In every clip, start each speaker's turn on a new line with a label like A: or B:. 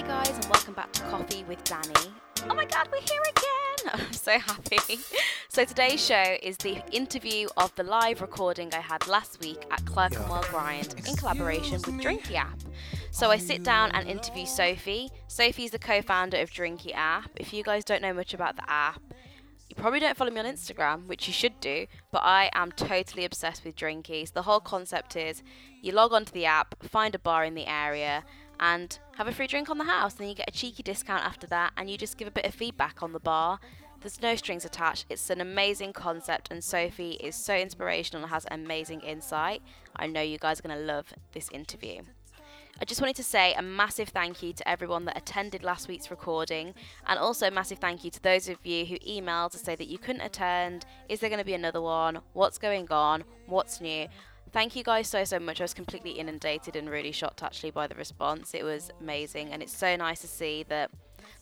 A: Hi guys, and welcome back to Coffee with Danny. Oh my god, we're here again! I'm so happy. So today's show is the interview of the live recording I had last week at Clerkenwell Grind in collaboration with Drinky app. So I sit down and interview Sophie. Sophie's the co-founder of Drinky app. If you guys don't know much about the app, you probably don't follow me on Instagram, which you should do, but I am totally obsessed with Drinkies. The whole concept is you log onto the app, find a bar in the area, and have a free drink on the house. Then you get a cheeky discount after that, and you just give a bit of feedback on the bar. There's no strings attached. It's an amazing concept, and Sophie is so inspirational and has amazing insight. I know you guys are going to love this interview. I just wanted to say a massive thank you to everyone that attended last week's recording, and also a massive thank you to those of you who emailed to say that you couldn't attend. Is there going to be another one? What's going on? What's new? Thank you guys so, so much. I was completely inundated and really shocked actually by the response. It was amazing, and it's so nice to see that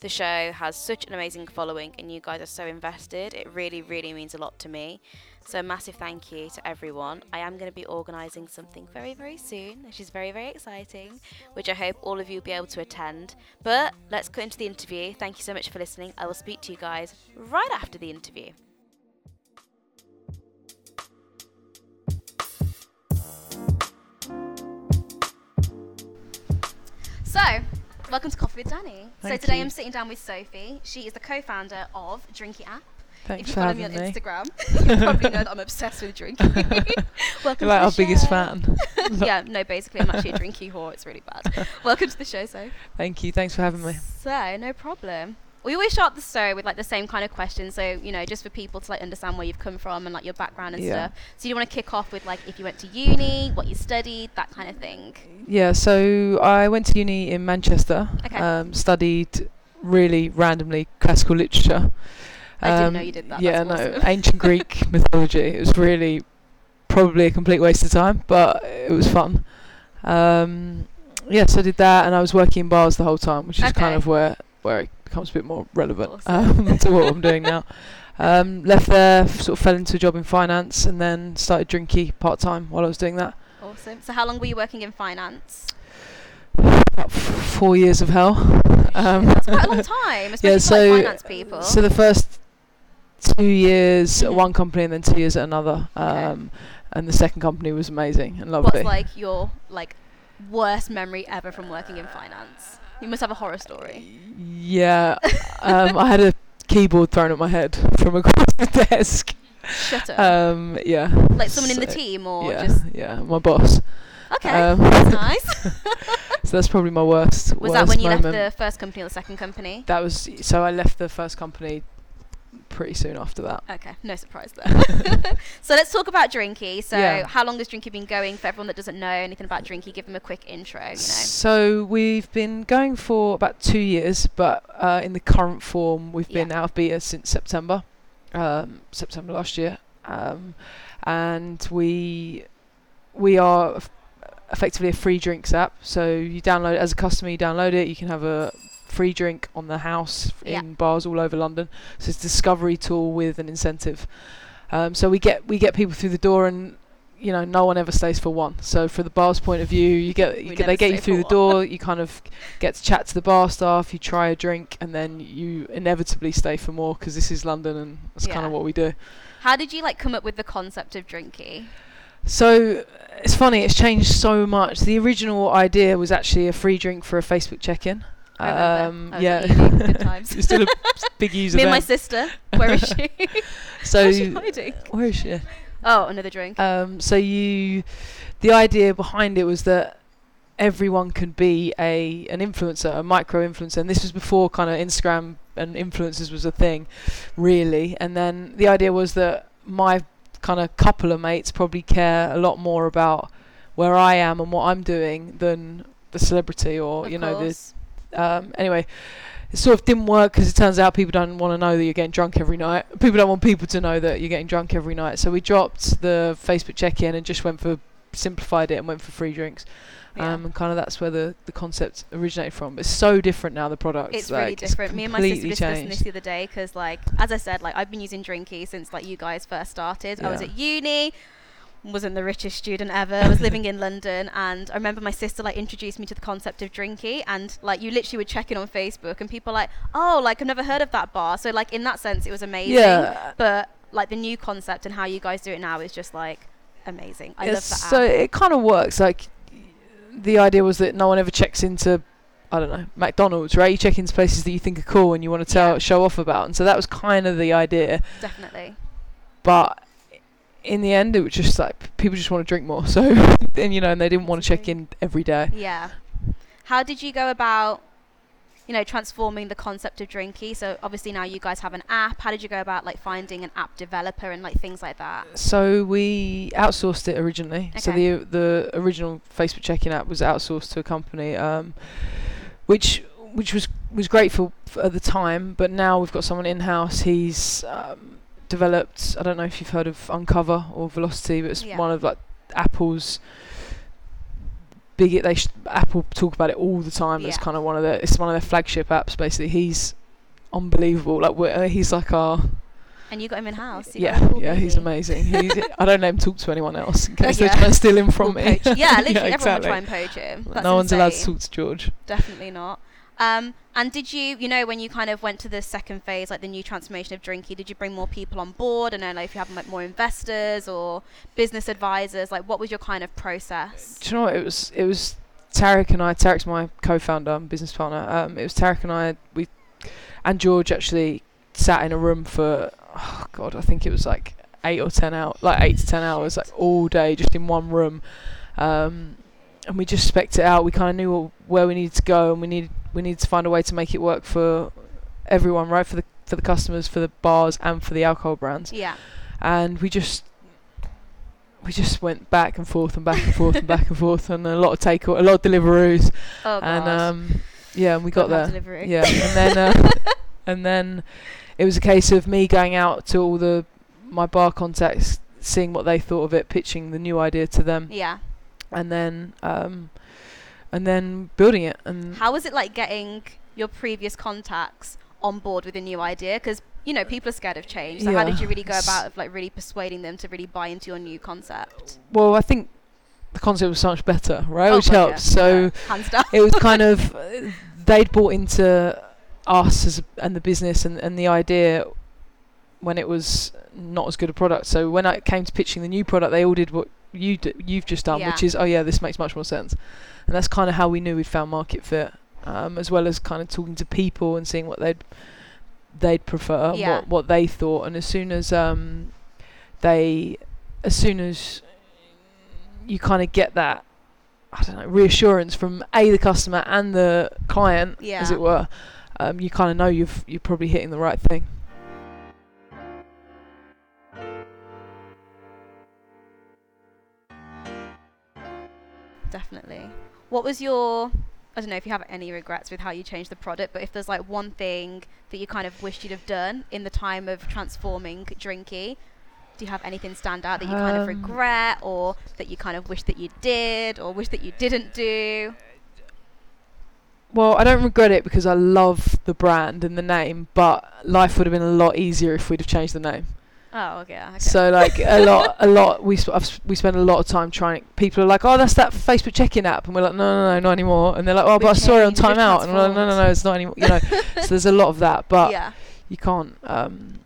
A: the show has such an amazing following and you guys are so invested. It really, really means a lot to me. So, massive thank you to everyone. I am going to be organising something very, very soon, which is very, very exciting, which I hope all of you will be able to attend. But let's cut into the interview. Thank you so much for listening. I will speak to you guys right after the interview. Welcome to Coffee with Danny. so today
B: you.
A: I'm sitting down with Sophie. She is the co-founder of Drinky app.
B: Thanks
A: if you
B: for
A: follow me on
B: me.
A: Instagram, you probably know that I'm obsessed with drinking. Welcome
B: You're like our
A: the
B: biggest fan.
A: yeah, no, basically I'm actually a drinky whore. It's really bad. Welcome to the show, so.
B: Thank you. Thanks for having me.
A: So, no problem. We always start the show with like the same kind of question, so you know, just for people to like understand where you've come from and like your background and
B: Yeah.
A: stuff. So you want to kick off with like if you went to uni, what you studied, that kind of thing.
B: Yeah, so I went to uni in Manchester.
A: Okay.
B: Um, studied really randomly classical literature.
A: I didn't
B: Um,
A: know you did that.
B: Yeah,
A: That's
B: no,
A: awesome.
B: ancient Greek mythology. It was really probably a complete waste of time, but it was fun. Um, yeah, so I did that, and I was working in bars the whole time, which is kind of where where it becomes a bit more relevant
A: Awesome.
B: um, to what I'm doing now. Um, left there, sort of fell into a job in finance, and then started drinky part time while I was doing that.
A: Awesome. So how long were you working in finance?
B: About f- four years of hell. Um,
A: That's quite a long time, especially
B: yeah,
A: for
B: so
A: like finance people.
B: so the first two years at
A: Mhm.
B: one company and then two years at another.
A: Okay.
B: Um, and the second company was amazing and lovely.
A: What's like your like worst memory ever from working in finance? You must have a horror story.
B: Yeah, um, I had a keyboard thrown at my head from across the desk.
A: Shut up.
B: Um, yeah.
A: like someone in the team or
B: yeah,
A: just
B: yeah, my boss.
A: okay.
B: um,
A: that's nice.
B: So that's probably my worst.
A: Was
B: worst
A: that when you
B: moment.
A: left the first company or the second company?
B: That was so I left the first company pretty soon after that.
A: Okay, no surprise there. so let's talk about Drinky. So
B: Yeah.
A: how long has Drinky been going? For everyone that doesn't know anything about Drinky, give them a quick intro. You know.
B: So we've been going for about two years, but uh, in the current form, we've been
A: Yeah.
B: out of beta since September, um, September last year, um, and we we are effectively a free drinks app. So you download it as a customer, you download it, you can have a free drink on the house
A: Yeah.
B: in bars all over London. So it's a discovery tool with an incentive. Um, so we get we get people through the door and. You know, no one ever stays for one. So, for the bar's point of view, you get, you get they get you through the
A: one.
B: door. You kind of get to chat to the bar staff. You try a drink, and then you inevitably stay for more because this is London, and that's kind of what we do.
A: How did you like come up with the concept of Drinky?
B: So it's funny. It's changed so much. The original idea was actually a free drink for a Facebook check-in. Um, yeah.
A: Good times.
B: It's still a big user.
A: Me and my sister. Where is she?
B: so
A: How's she hiding?
B: where is she?
A: Oh, another drink.
B: Um, so you, the idea behind it was that everyone can be a an influencer, a micro influencer, and this was before kind of Instagram and influencers was a thing, really. And then the idea was that my kind of couple of mates probably care a lot more about where I am and what I'm doing than the celebrity or
A: Of
B: you know the
A: course.
B: Um, anyway, it sort of didn't work because it turns out people don't want to know that you're getting drunk every night. People don't want people to know that you're getting drunk every night. So we dropped the Facebook check-in and just went for simplified it and went for free drinks.
A: Yeah.
B: Um, and kind of that's where the, the concept originated from. It's so different now. The product.
A: It's really
B: like,
A: different. Me and my sister
B: completely
A: discussed this the other day because, like, as I said, like I've been using Drinky since like you guys first started. I was at uni. Wasn't the richest student ever. I was living in London, and I remember my sister like introduced me to the concept of drinky, and like you literally would check in on Facebook, and people like, oh, like I've never heard of that bar. So like in that sense, it was amazing.
B: Yeah.
A: But like the new concept and how you guys do it now is just like amazing. I love that.
B: So
A: app.
B: it kind of works. Like the idea was that no one ever checks into, I don't know, McDonald's, right? You check into places that you think are cool and you want to tell,
A: Yeah.
B: show off about. And so that was kind of the idea.
A: Definitely.
B: But in the end, it was just like people just want to drink more. So and you know, and they didn't want to check in every day.
A: Yeah. How did you go about, you know, transforming the concept of Drinky? So obviously now you guys have an app. How did you go about like finding an app developer and like things like that?
B: So we outsourced it originally.
A: Okay.
B: So the the original Facebook check-in app was outsourced to a company, um, which which was was great for, for at the time. But now we've got someone in house. He's um, developed. I don't know if you've heard of Uncover or Velocity, but it's
A: Yeah.
B: one of like Apple's big. They sh- Apple talk about it all the time. It's kind of one of their. It's one of their flagship apps. Basically, he's unbelievable. Like uh, he's like our
A: And you got him in house.
B: yeah, yeah, he's amazing. He's, I don't let him talk to anyone else in case
A: Yeah.
B: they try and steal him from me.
A: Yeah, literally everyone
B: exactly.
A: would try and poach him. That's
B: no one's allowed to talk to George.
A: Definitely not. Um, and did you, you know, when you kind of went to the second phase, like the new transformation of Drinky, did you bring more people on board? And then, like, if you have like more investors or business advisors, like, what was your kind of process?
B: Do you know what? It was it was Tarek and I. Tarek's my co-founder and business partner. Um, it was Tarek and I. We and George actually sat in a room for oh god, I think it was like eight or ten hours, like eight to ten hours, like all day, just in one room. Um, and we just spec'd it out. We kind of knew where we needed to go, and we needed we need to find a way to make it work for everyone, right? For the for the customers, for the bars, and for the alcohol brands.
A: Yeah.
B: and we just we just went back and forth and back and forth and back and forth and a lot of take a lot of deliveries
A: Oh, God.
B: and um yeah and we got
A: Don't
B: there
A: Delivery.
B: yeah and then uh, and then it was a case of me going out to all the my bar contacts seeing what they thought of it pitching the new idea to them
A: Yeah.
B: and then um and then building it and
A: How was it like getting your previous contacts on board with a new idea? Because you know people are scared of change. So how did you really go about of like really persuading them to really buy into your new concept?
B: well i think the concept was so much better right
A: Oh,
B: which
A: helped. yeah.
B: so
A: Yeah. hands down.
B: it was kind of uh, they'd bought into us as a, and the business and, and the idea when it was not as good a product. So when I came to pitching the new product, they all did what you d- you've just done, which is oh yeah, this makes much more sense. And that's kind of how we knew we'd found market fit, um, as well as kind of talking to people and seeing what they'd they'd prefer,
A: Yeah.
B: what what they thought. And as soon as um, they, as soon as you kind of get that I don't know reassurance from a the customer and the client, as it were. Um, you kind of know you've you're probably hitting the right thing.
A: Definitely. What was your I don't know if you have any regrets with how you changed the product, but if there's like one thing that you kind of wished you'd have done in the time of transforming Drinky, do you have anything stand out that you kind of
B: Um,
A: regret or that you kind of wish that you did or wish that you didn't do?
B: Well, I don't regret it because I love the brand and the name, but life would have been a lot easier if we'd have changed the name.
A: Oh, okay. okay.
B: So like a lot, a lot. We sp- I've, we spend a lot of time trying. People are like, "Oh, that's that Facebook check-in app," and we're like, "No, no, no, not anymore." And they're like, "Oh, but I saw it on
A: changed, we've
B: Time Out," and we're like, "No, no, no, it's not anymore." You know, so there's a lot of that, but
A: yeah,
B: you can't, um,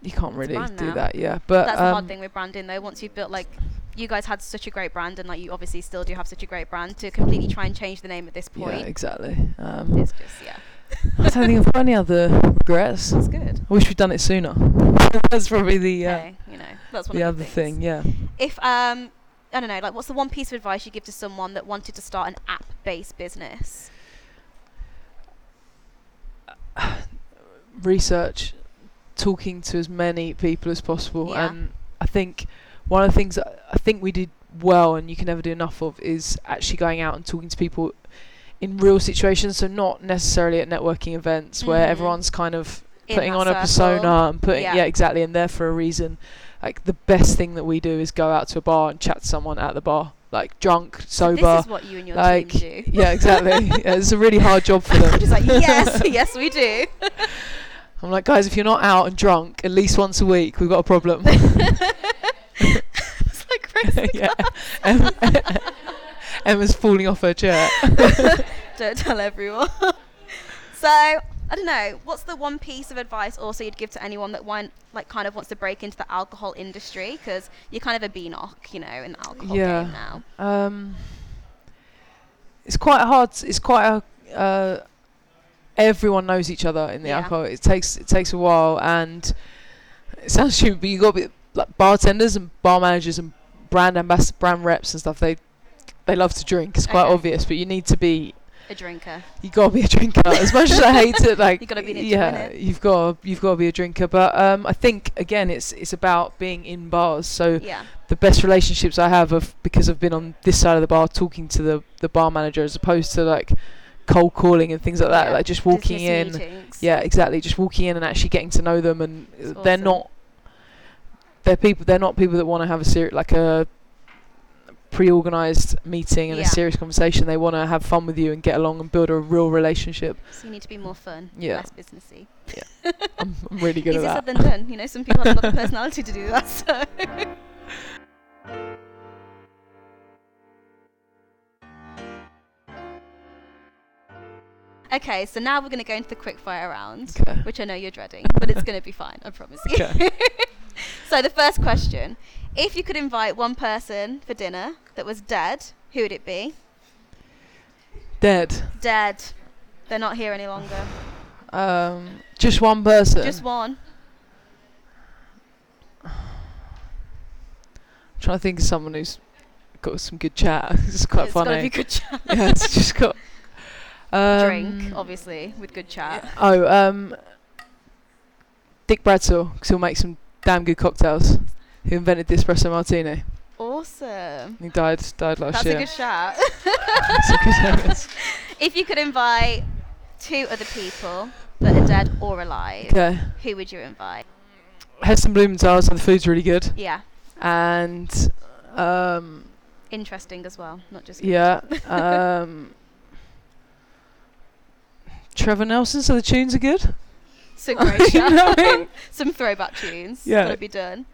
B: you can't
A: It's
B: really do
A: now.
B: that. Yeah, but
A: that's the
B: um,
A: hard thing with branding though. Once you've built like, you guys had such a great brand, and like you obviously still do have such a great brand. To completely try and change the name at this point yeah,
B: exactly. Um,
A: it's just yeah,
B: I don't think I've got any other regrets.
A: that's good.
B: I wish we'd done it sooner. that's probably the uh,
A: Hey, you know, that's one
B: the
A: of
B: other
A: things.
B: thing. Yeah.
A: If um, I don't know, like, what's the one piece of advice you give to someone that wanted to start an app-based business?
B: research, talking to as many people as possible,
A: Yeah.
B: and I think one of the things that I think we did well, and you can never do enough of, is actually going out and talking to people in real situations. So not necessarily at networking events where
A: Mhm.
B: everyone's kind of
A: In
B: putting on a persona and putting
A: Yeah.
B: yeah. exactly, and there for a reason. Like the best thing that we do is go out to a bar and chat to someone at the bar, like drunk,
A: So
B: sober.
A: This is what you and your
B: like
A: team do.
B: yeah, exactly. yeah, it's a really hard job for them.
A: I'm just like, yes, yes, we do.
B: I'm like, guys, if you're not out and drunk at least once a week, we've got a problem.
A: it's like raising
B: yeah. Em- Emma's falling off her chair.
A: Don't tell everyone. so I don't know. What's the one piece of advice also you'd give to anyone that want, like, kind of wants to break into the alcohol industry? Because you're kind of a beanock, you know, in the alcohol
B: Yeah.
A: game now.
B: Um, it's quite hard. It's quite a. Uh, everyone knows each other in the
A: Yeah.
B: alcohol. It takes it takes a while, and it sounds stupid, but you got to be like bartenders and bar managers and brand ambassadors, brand reps and stuff. They they love to drink. It's quite
A: Okay.
B: obvious, but you need to be.
A: A drinker.
B: You gotta be a drinker. As much as I hate it, like
A: You gotta be in it to win
B: yeah,
A: it.
B: you've got you've got to be a drinker. But um, I think again, it's it's about being in bars. So
A: Yeah.
B: the best relationships I have of because I've been on this side of the bar talking to the the bar manager as opposed to like cold calling and things like that.
A: Yeah,
B: Like just walking
A: Business
B: in,
A: meetings.
B: yeah, exactly. Just walking in and actually getting to know them, and they're
A: awesome.
B: not they're people. They're not people that want to have a serious like a pre-organized meeting and
A: Yeah.
B: a serious conversation. They want to have fun with you and get along and build a real relationship.
A: So you need to be more fun,
B: Yeah.
A: less businessy.
B: I'm, I'm really good
A: Easier
B: at
A: said than done. You know, some people haven't got the personality to do that. So. okay, so now we're going to go into the quickfire round, which I know you're dreading, but it's going to be fine. I promise you. So the first question: If you could invite one person for dinner that was dead, who would it be?
B: Dead.
A: Dead. They're not here any longer.
B: Um, just one person.
A: Just one.
B: I'm trying to think of someone who's got some good chat. it's quite
A: it's
B: funny.
A: got to be good chat.
B: yeah, it's just got um,
A: Drink, obviously, with good chat.
B: Oh, um, Dick Bradsell, 'cause he'll make some damn good cocktails. Who invented the espresso martini?
A: Awesome.
B: He died died last
A: That's
B: year.
A: a good shout.
B: That's a good service.
A: if you could invite two other people that are dead or alive,
B: Okay.
A: who would you invite?
B: Heston Blumenthal, so the food's really good.
A: Yeah,
B: And um,
A: interesting as well, not just
B: yeah, um, Trevor Nelson, so the tunes are good.
A: Some
B: You know I mean?
A: Some throwback tunes.
B: Yeah.
A: Gotta be done.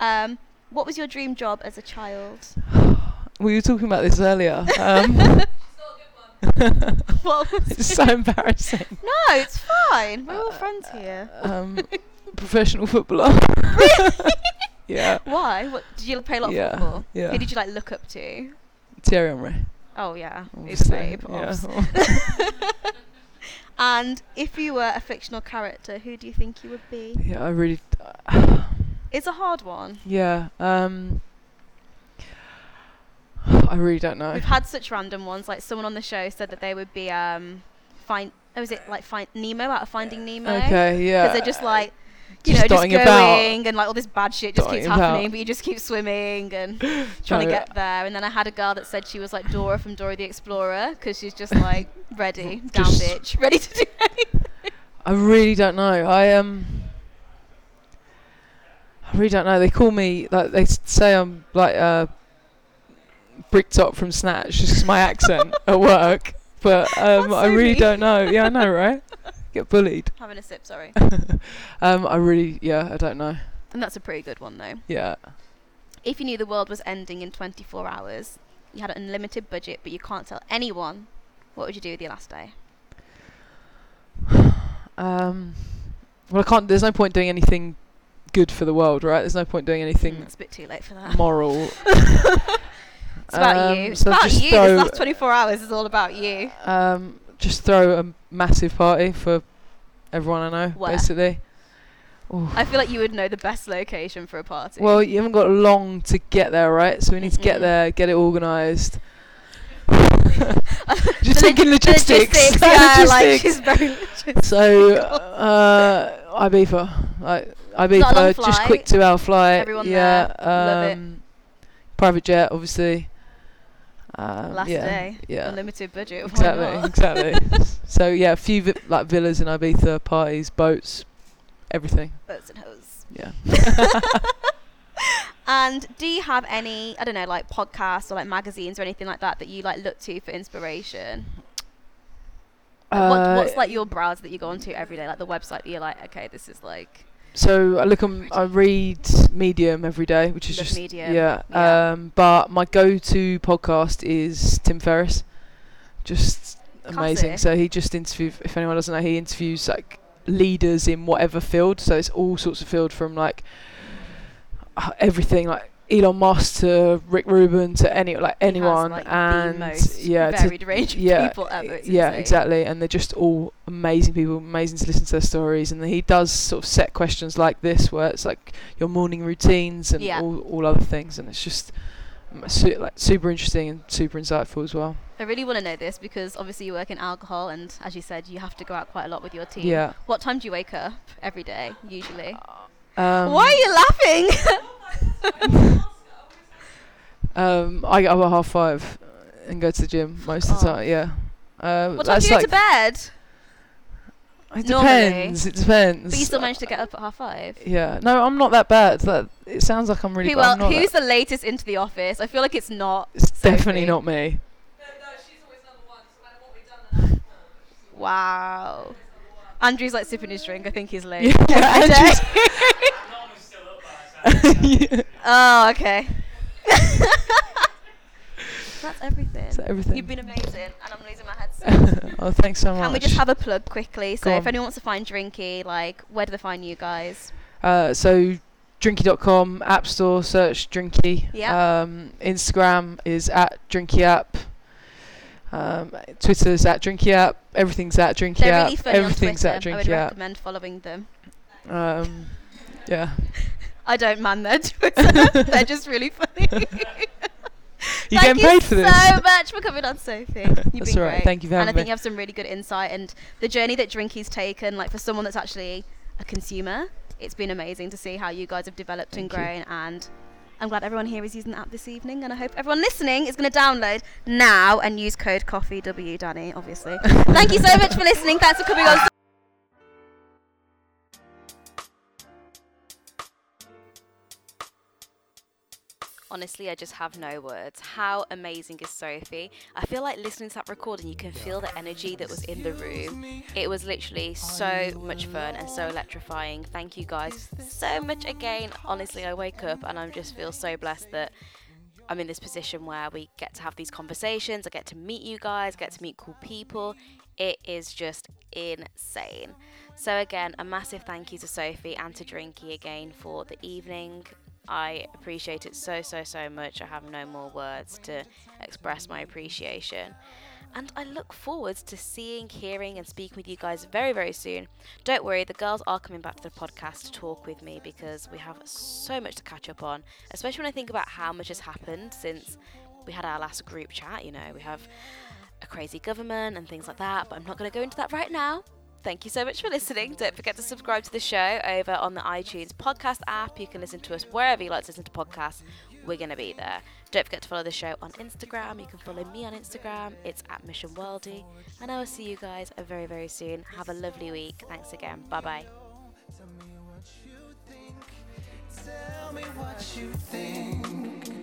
A: Um, what was your dream job as a child?
B: We were talking about this earlier. Um,
A: was
B: it's so embarrassing.
A: No, it's fine. We're all
B: Uh,
A: friends here.
B: Um, professional footballer. yeah.
A: Why? What did you play a lot of football?
B: Yeah.
A: Who did you like look up to?
B: Thierry Henry.
A: Oh yeah, he's
B: obviously,
A: babe.
B: yeah.
A: And if you were a fictional character, who do you think you would be?
B: yeah, I really.
A: It's a hard one.
B: yeah. Um. I really don't know.
A: We've had such random ones. Like someone on the show said that they would be um find. Oh, is it like find Nemo out of Finding Nemo?
B: Okay. Yeah.
A: Because they're just like. You
B: just
A: know, just going
B: about.
A: and like all this bad shit just keeps
B: Dotting about.
A: happening, but you just keep swimming and trying to get there. And then I had a girl that said she was like Dora from Dora the Explorer because she's just like ready, down bitch, ready to do anything.
B: I really don't know. I um. I really don't know. They call me like they say I'm like uh. Bricktop from Snatch, just my accent at work. But um, I really don't know. Yeah, I know, right? Get bullied.
A: Having a sip, sorry.
B: um, I really, yeah, I don't know.
A: And that's a pretty good one though.
B: Yeah.
A: If you knew the world was ending in 24 hours, you had an unlimited budget, but you can't tell anyone, what would you do with your last day?
B: Um, well, I can't. There's no point doing anything good for the world, right? There's no point doing
A: Mm,
B: anything
A: it's a bit too late for that.
B: moral.
A: It's about
B: Um,
A: you. It's
B: so
A: about you. This last 24 hours is all about you.
B: Um, just throw a massive party for everyone I know,
A: Where?
B: basically. Ooh.
A: I feel like you would know the best location for a party.
B: Well, you haven't got long to get there, right? So we need to get there, get it organised. Just thinking
A: log-
B: logistics.
A: yeah, like
B: Logistics.
A: she's very logistical.
B: So, uh, Ibiza, like
A: Not a long
B: Ibiza, just quick two-hour flight.
A: Everyone
B: yeah,
A: there. Love it.
B: um, private jet, obviously. Um,
A: Last
B: yeah,
A: day,
B: yeah,
A: unlimited budget.
B: exactly, exactly. so yeah, a few vi- like villas in Ibiza, parties, boats, everything.
A: Boats and hoes.
B: Yeah.
A: And do you have any, I don't know, like podcasts or like magazines or anything like that that you like look to for inspiration? Like, what,
B: Uh,
A: what's like your browse that you go onto every day, like the website that you're like, okay, this is like
B: so I look on, I read Medium every day, which is just
A: Medium,
B: yeah.
A: yeah.
B: Um, but my go-to podcast is Tim Ferriss. Just amazing. So he just interviewed. If anyone doesn't know, he interviews like leaders in whatever field. So it's all sorts of field from like everything, like Elon Musk to Rick Rubin to any like
A: He has,
B: anyone,
A: like,
B: and yeah, to
A: varied range of
B: yeah,
A: people ever.
B: Yeah,
A: insane.
B: exactly. And they're just all amazing people, amazing to listen to their stories. And he does sort of set questions like this, where it's like your morning routines and
A: Yeah.
B: all, all other things, and it's just su- like super interesting and super insightful as well.
A: I really want to know this because obviously you work in alcohol, and as you said, you have to go out quite a lot with your team.
B: Yeah.
A: What time do you wake up every day usually?
B: Uh, Um,
A: Why are you laughing?
B: Um, I get up at half five and go to the gym most of the
A: Oh.
B: time. Yeah. Uh,
A: what time do you go
B: like
A: to bed?
B: it
A: normally?
B: depends. It depends.
A: But you still manage to get up at half five.
B: Yeah. No, I'm not that bad. That it sounds like I'm really.
A: Who, well,
B: I'm not
A: who's the latest into the office? I feel like it's not.
B: It's definitely not me.
A: Wow. Andrew's like sipping his drink. I think he's late.
B: Yeah,
A: every day.
B: Andrew's- yeah.
A: oh, okay. That's everything.
B: That's everything.
A: You've been amazing, and I'm losing my head.
B: oh, thanks so much.
A: Can we just have a plug quickly? So
B: Go
A: if
B: on.
A: anyone wants to find Drinky, like, where do they find you guys?
B: Uh, so drinky.com, App Store, search Drinky.
A: Yeah.
B: Um, Instagram is at Drinky App. Um, Twitter's at Drinky App. Everything's at Drinky
A: They're
B: App.
A: really funny
B: Everything's at
A: I would
B: App.
A: recommend following them.
B: Um, yeah.
A: I don't man their Twitter. They're just really funny.
B: You
A: Thank
B: getting paid for this?
A: so much for coming on, Sophie. You've
B: That's
A: been
B: right.
A: great.
B: Thank you for
A: and I think
B: me.
A: you have some really good insight and the journey that Drinky's taken, like for someone that's actually a consumer, it's been amazing to see how you guys have developed and
B: Thank you.
A: grown. And I'm glad everyone here is using the app this evening, and I hope everyone listening is going to download now and use code Coffee W Danny, obviously. Thank you so much for listening. Thanks for coming on. Honestly, I just have no words. How amazing is Sophie? I feel like listening to that recording, you can feel the energy that was in the room. It was literally so much fun and so electrifying. Thank you guys so much again. Honestly, I wake up and I just feel so blessed that I'm in this position where we get to have these conversations. I get to meet you guys, get to meet cool people. It is just insane. So, again, a massive thank you to Sophie and to Drinky again for the evening. I appreciate it so, so, so much. I have no more words to express my appreciation. And I look forward to seeing, hearing, and speaking with you guys very, very soon. Don't worry, the girls are coming back to the podcast to talk with me because we have so much to catch up on, especially when I think about how much has happened since we had our last group chat. You know, we have a crazy government and things like that, but I'm not going to go into that right now. Thank you so much for listening. Don't forget to subscribe to the show over on the iTunes podcast app. You can listen to us wherever you like to listen to podcasts. We're going to be there. Don't forget to follow the show on Instagram. You can follow me on Instagram. It's at Mission Worldy. And I will see you guys very, very soon. Have a lovely week. Thanks again. Bye bye.
C: Tell me what you think.